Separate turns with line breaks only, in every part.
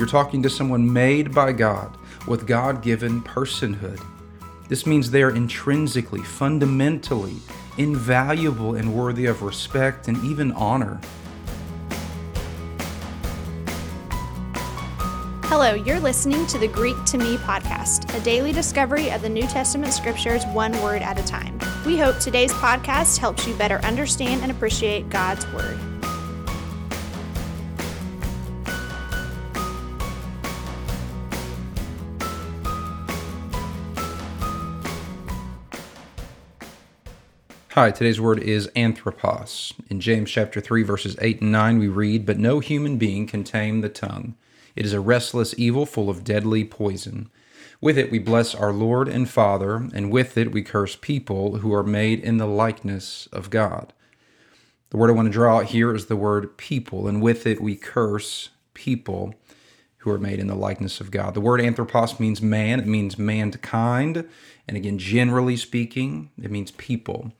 You're talking to someone made by God with God given personhood. This means they are intrinsically, fundamentally invaluable and worthy of respect and even honor.
Hello, you're listening to the Greek to Me podcast, a daily discovery of the New Testament scriptures one word at a time. We hope today's podcast helps you better understand and appreciate God's word.
Hi, today's word is anthropos. In James chapter 3 verses 8 and 9 we read, "But no human being can tame the tongue. It is a restless evil full of deadly poison. With it we bless our Lord and Father, and with it we curse people who are made in the likeness of God." The word I want to draw out here is the word people, and with it we curse people who are made in the likeness of God. The word anthropos means man, it means mankind, and again, generally speaking, it means people.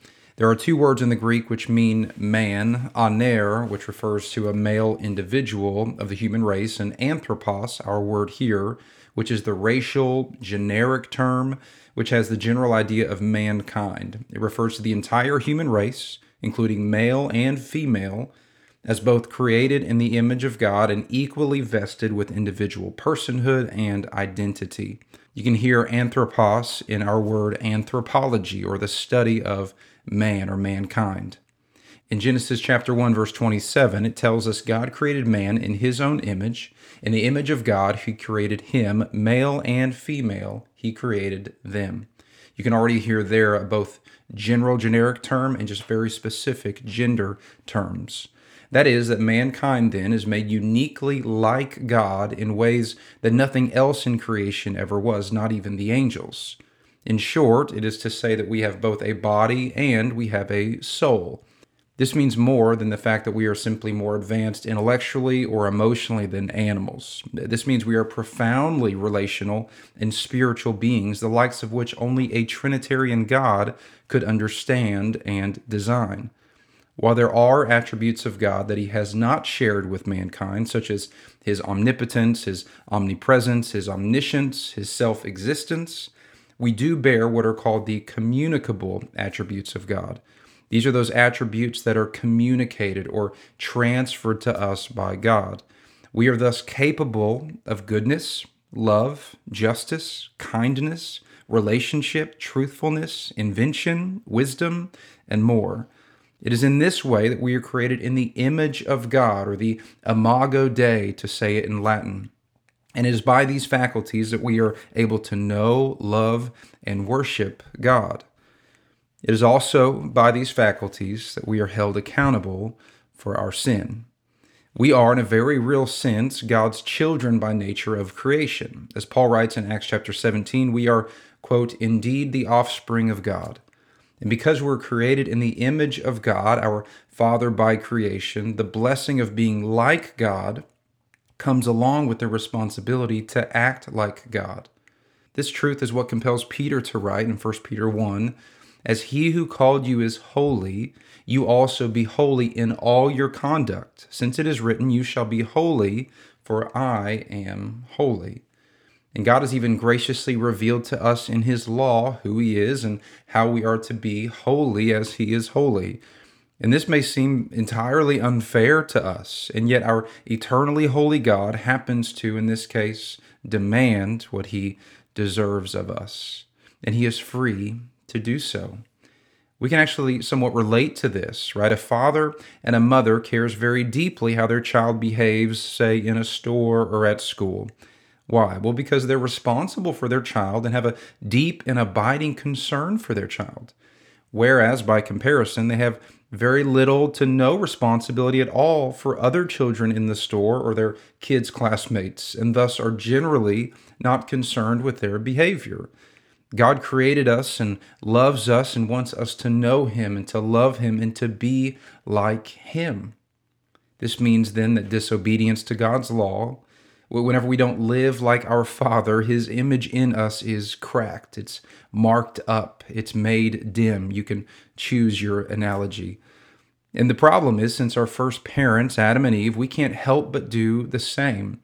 There are two words in the Greek which mean man, aner, which refers to a male individual of the human race, and anthropos, our word here, which is the racial generic term which has the general idea of mankind. It refers to the entire human race, including male and female, as both created in the image of God and equally vested with individual personhood and identity. You can hear anthropos in our word anthropology, or the study of man or mankind. In Genesis chapter 1 verse 27, it tells us God created man in his own image. In the image of God, he created him, male and female, he created them. You can already hear there both general generic term and just very specific gender terms. That is, that mankind then is made uniquely like God in ways that nothing else in creation ever was, not even the angels. In short, it is to say that we have both a body and we have a soul. This means more than the fact that we are simply more advanced intellectually or emotionally than animals. This means we are profoundly relational and spiritual beings, the likes of which only a Trinitarian God could understand and design. While there are attributes of God that he has not shared with mankind, such as his omnipotence, his omnipresence, his omniscience, his self existence, we do bear what are called the communicable attributes of God. These are those attributes that are communicated or transferred to us by God. We are thus capable of goodness, love, justice, kindness, relationship, truthfulness, invention, wisdom, and more. It is in this way that we are created in the image of God, or the imago Dei, to say it in Latin. And it is by these faculties that we are able to know, love, and worship God. It is also by these faculties that we are held accountable for our sin. We are, in a very real sense, God's children by nature of creation. As Paul writes in Acts chapter 17, we are, quote, indeed the offspring of God. And because we're created in the image of God, our Father by creation, the blessing of being like God comes along with the responsibility to act like God. This truth is what compels Peter to write in 1 Peter 1 As he who called you is holy, you also be holy in all your conduct, since it is written, You shall be holy, for I am holy. And God has even graciously revealed to us in His law who He is and how we are to be holy as He is holy. And this may seem entirely unfair to us, and yet our eternally holy God happens to, in this case, demand what he deserves of us. And he is free to do so. We can actually somewhat relate to this, right? A father and a mother cares very deeply how their child behaves, say, in a store or at school. Why? Well, because they're responsible for their child and have a deep and abiding concern for their child. Whereas, by comparison, they have very little to no responsibility at all for other children in the store or their kids' classmates, and thus are generally not concerned with their behavior. God created us and loves us and wants us to know Him and to love Him and to be like Him. This means then that disobedience to God's law, whenever we don't live like our Father, His image in us is cracked, it's marked up, it's made dim. You can choose your analogy. And the problem is, since our first parents, Adam and Eve, we can't help but do the same.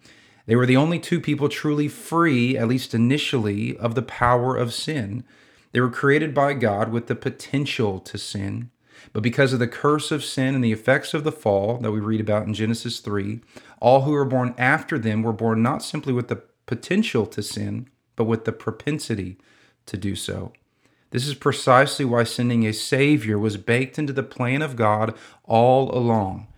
They were the only two people truly free, at least initially, of the power of sin. They were created by God with the potential to sin. But because of the curse of sin and the effects of the fall that we read about in Genesis 3, all who were born after them were born not simply with the potential to sin, but with the propensity to do so. This is precisely why sending a Savior was baked into the plan of God all along.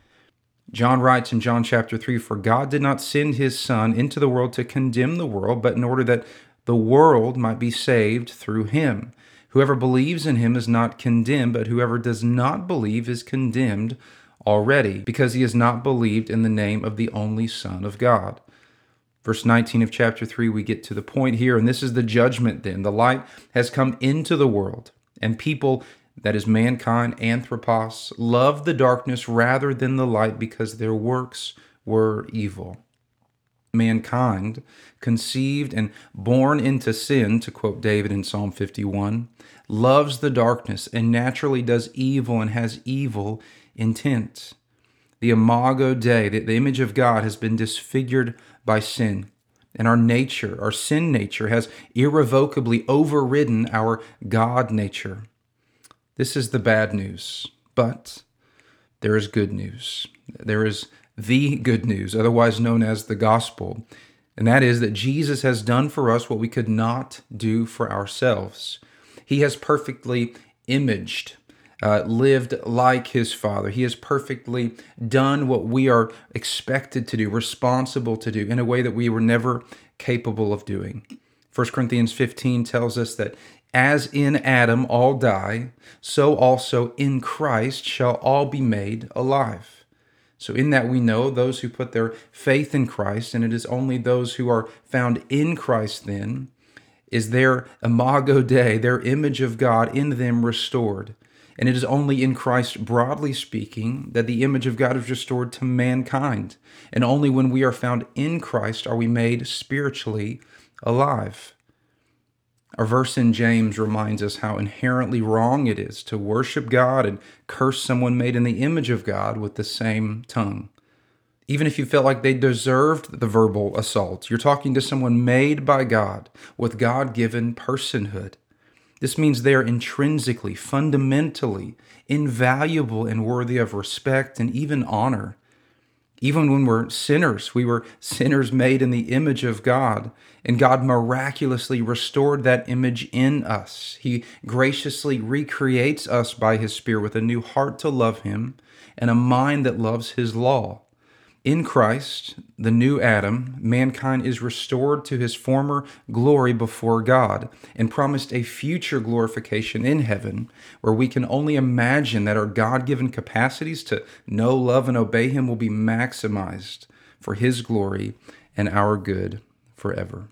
John writes in John chapter 3 For God did not send his Son into the world to condemn the world, but in order that the world might be saved through him. Whoever believes in him is not condemned, but whoever does not believe is condemned already, because he has not believed in the name of the only Son of God. Verse 19 of chapter 3, we get to the point here, and this is the judgment then. The light has come into the world, and people, that is mankind, anthropos, loved the darkness rather than the light because their works were evil. Mankind, conceived and born into sin, to quote David in Psalm 51, loves the darkness and naturally does evil and has evil intent. The imago Dei, the, the image of God, has been disfigured by sin. And our nature, our sin nature, has irrevocably overridden our God nature. This is the bad news. But there is good news. There is the good news, otherwise known as the gospel. And that is that Jesus has done for us what we could not do for ourselves. He has perfectly imaged uh, lived like his father. He has perfectly done what we are expected to do, responsible to do, in a way that we were never capable of doing. 1 Corinthians 15 tells us that as in Adam all die, so also in Christ shall all be made alive. So, in that we know those who put their faith in Christ, and it is only those who are found in Christ then, is their imago Dei, their image of God in them restored. And it is only in Christ, broadly speaking, that the image of God is restored to mankind. And only when we are found in Christ are we made spiritually alive. Our verse in James reminds us how inherently wrong it is to worship God and curse someone made in the image of God with the same tongue. Even if you felt like they deserved the verbal assault, you're talking to someone made by God with God given personhood. This means they are intrinsically, fundamentally invaluable and worthy of respect and even honor. Even when we're sinners, we were sinners made in the image of God, and God miraculously restored that image in us. He graciously recreates us by His Spirit with a new heart to love Him and a mind that loves His law. In Christ, the new Adam, mankind is restored to his former glory before God and promised a future glorification in heaven where we can only imagine that our God given capacities to know, love, and obey Him will be maximized for His glory and our good forever.